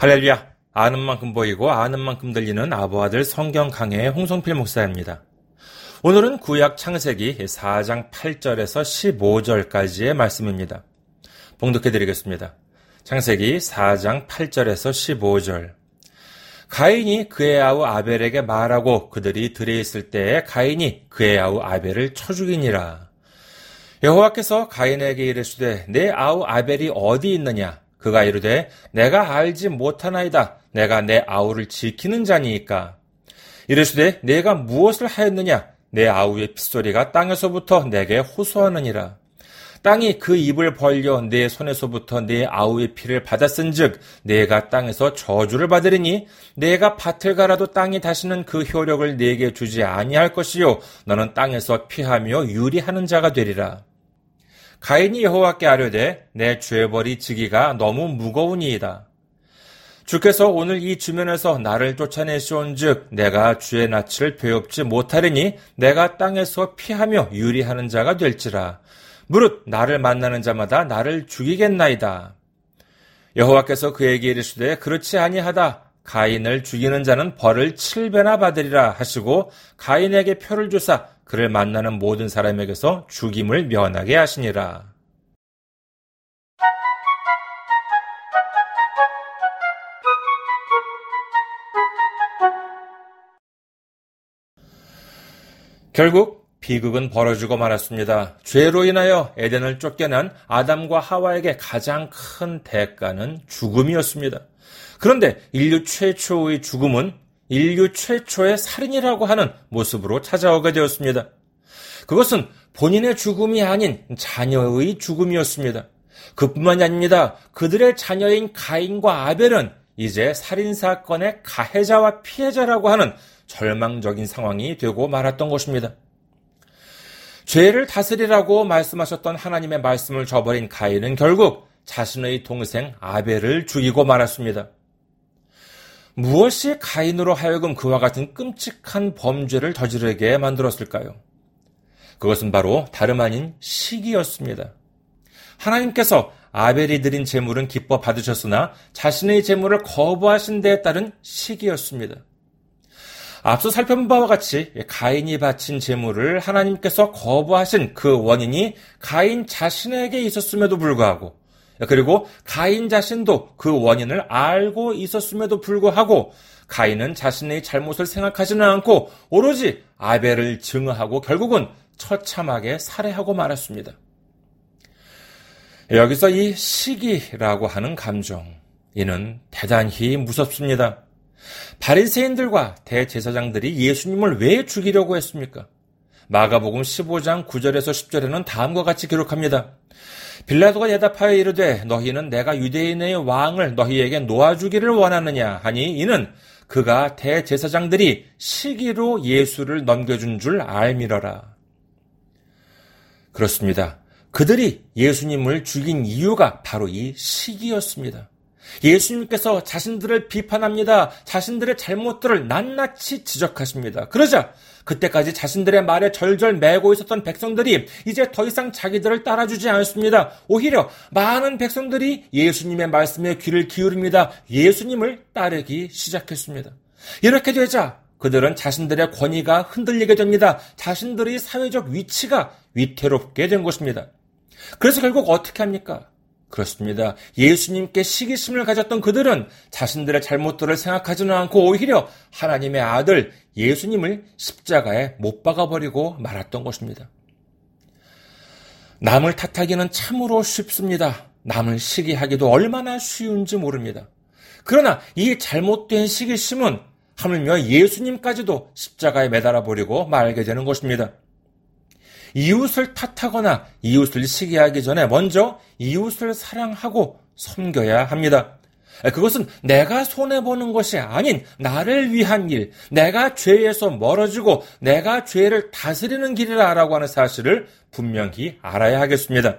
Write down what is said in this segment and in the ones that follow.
할렐루야! 아는 만큼 보이고 아는 만큼 들리는 아부아들 성경 강해의 홍성필 목사입니다. 오늘은 구약 창세기 4장 8절에서 15절까지의 말씀입니다. 봉독해 드리겠습니다. 창세기 4장 8절에서 15절. 가인이 그의 아우 아벨에게 말하고 그들이 들에 있을 때에 가인이 그의 아우 아벨을 쳐 죽이니라. 여호와께서 가인에게 이르시되 내 아우 아벨이 어디 있느냐? 그가 이르되 내가 알지 못하나이다. 내가 내 아우를 지키는 자니이까. 이르시되 내가 무엇을 하였느냐? 내 아우의 핏소리가 땅에서부터 내게 호소하느니라. 땅이 그 입을 벌려 내 손에서부터 내 아우의 피를 받았은즉 내가 땅에서 저주를 받으리니 내가 밭을 갈아도 땅이 다시는 그 효력을 내게 주지 아니할 것이요 너는 땅에서 피하며 유리하는 자가 되리라. 가인이 여호와께 아뢰되 내 죄벌이 지기가 너무 무거우니이다. 주께서 오늘 이 주면에서 나를 쫓아내시온즉 내가 주의 낯을 배웁지 못하리니 내가 땅에서 피하며 유리하는 자가 될지라. 무릇 나를 만나는 자마다 나를 죽이겠나이다. 여호와께서 그에게 이르시되 그렇지 아니하다. 가인을 죽이는 자는 벌을 7배나 받으리라 하시고 가인에게 표를 주사 그를 만나는 모든 사람에게서 죽임을 면하게 하시니라. 결국 비극은 벌어지고 말았습니다. 죄로 인하여 에덴을 쫓겨난 아담과 하와에게 가장 큰 대가는 죽음이었습니다. 그런데 인류 최초의 죽음은 인류 최초의 살인이라고 하는 모습으로 찾아오게 되었습니다. 그것은 본인의 죽음이 아닌 자녀의 죽음이었습니다. 그뿐만이 아닙니다. 그들의 자녀인 가인과 아벨은 이제 살인사건의 가해자와 피해자라고 하는 절망적인 상황이 되고 말았던 것입니다. 죄를 다스리라고 말씀하셨던 하나님의 말씀을 저버린 가인은 결국 자신의 동생 아벨을 죽이고 말았습니다. 무엇이 가인으로 하여금 그와 같은 끔찍한 범죄를 저지르게 만들었을까요? 그것은 바로 다름 아닌 시기였습니다. 하나님께서 아벨이 드린 재물은 기뻐 받으셨으나 자신의 재물을 거부하신 데에 따른 시기였습니다. 앞서 살펴본 바와 같이 가인이 바친 재물을 하나님께서 거부하신 그 원인이 가인 자신에게 있었음에도 불구하고 그리고 가인 자신도 그 원인을 알고 있었음에도 불구하고 가인은 자신의 잘못을 생각하지는 않고 오로지 아벨을 증오하고 결국은 처참하게 살해하고 말았습니다. 여기서 이 시기라고 하는 감정, 이는 대단히 무섭습니다. 바리새인들과 대제사장들이 예수님을 왜 죽이려고 했습니까? 마가복음 15장 9절에서 10절에는 다음과 같이 기록합니다. 빌라도가 대답하여 이르되 너희는 내가 유대인의 왕을 너희에게 놓아주기를 원하느냐 하니 이는 그가 대제사장들이 시기로 예수를 넘겨준 줄 알미러라. 그렇습니다. 그들이 예수님을 죽인 이유가 바로 이 시기였습니다. 예수님께서 자신들을 비판합니다. 자신들의 잘못들을 낱낱이 지적하십니다. 그러자 그때까지 자신들의 말에 절절 매고 있었던 백성들이 이제 더 이상 자기들을 따라주지 않습니다. 오히려 많은 백성들이 예수님의 말씀에 귀를 기울입니다. 예수님을 따르기 시작했습니다. 이렇게 되자 그들은 자신들의 권위가 흔들리게 됩니다. 자신들의 사회적 위치가 위태롭게 된 것입니다. 그래서 결국 어떻게 합니까? 그렇습니다. 예수님께 시기심을 가졌던 그들은 자신들의 잘못들을 생각하지는 않고 오히려 하나님의 아들 예수님을 십자가에 못 박아버리고 말았던 것입니다. 남을 탓하기는 참으로 쉽습니다. 남을 시기하기도 얼마나 쉬운지 모릅니다. 그러나 이 잘못된 시기심은 하물며 예수님까지도 십자가에 매달아 버리고 말게 되는 것입니다. 이웃을 탓하거나 이웃을 시기하기 전에 먼저 이웃을 사랑하고 섬겨야 합니다. 그것은 내가 손해보는 것이 아닌 나를 위한 일, 내가 죄에서 멀어지고 내가 죄를 다스리는 길이라라고 하는 사실을 분명히 알아야 하겠습니다.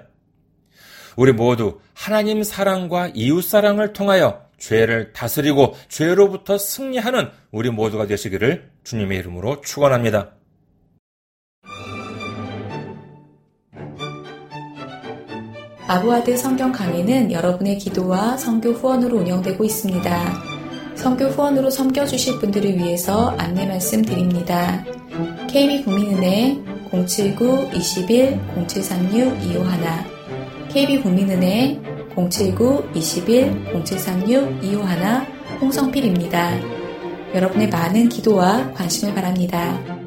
우리 모두 하나님 사랑과 이웃 사랑을 통하여 죄를 다스리고 죄로부터 승리하는 우리 모두가 되시기를 주님의 이름으로 축원합니다. 아부아드 성경 강의는 여러분의 기도와 성교 후원으로 운영되고 있습니다. 성교 후원으로 섬겨주실 분들을 위해서 안내 말씀 드립니다. KB국민은행 079-21-0736-251 KB국민은행 079-21-0736-251 홍성필입니다. 여러분의 많은 기도와 관심을 바랍니다.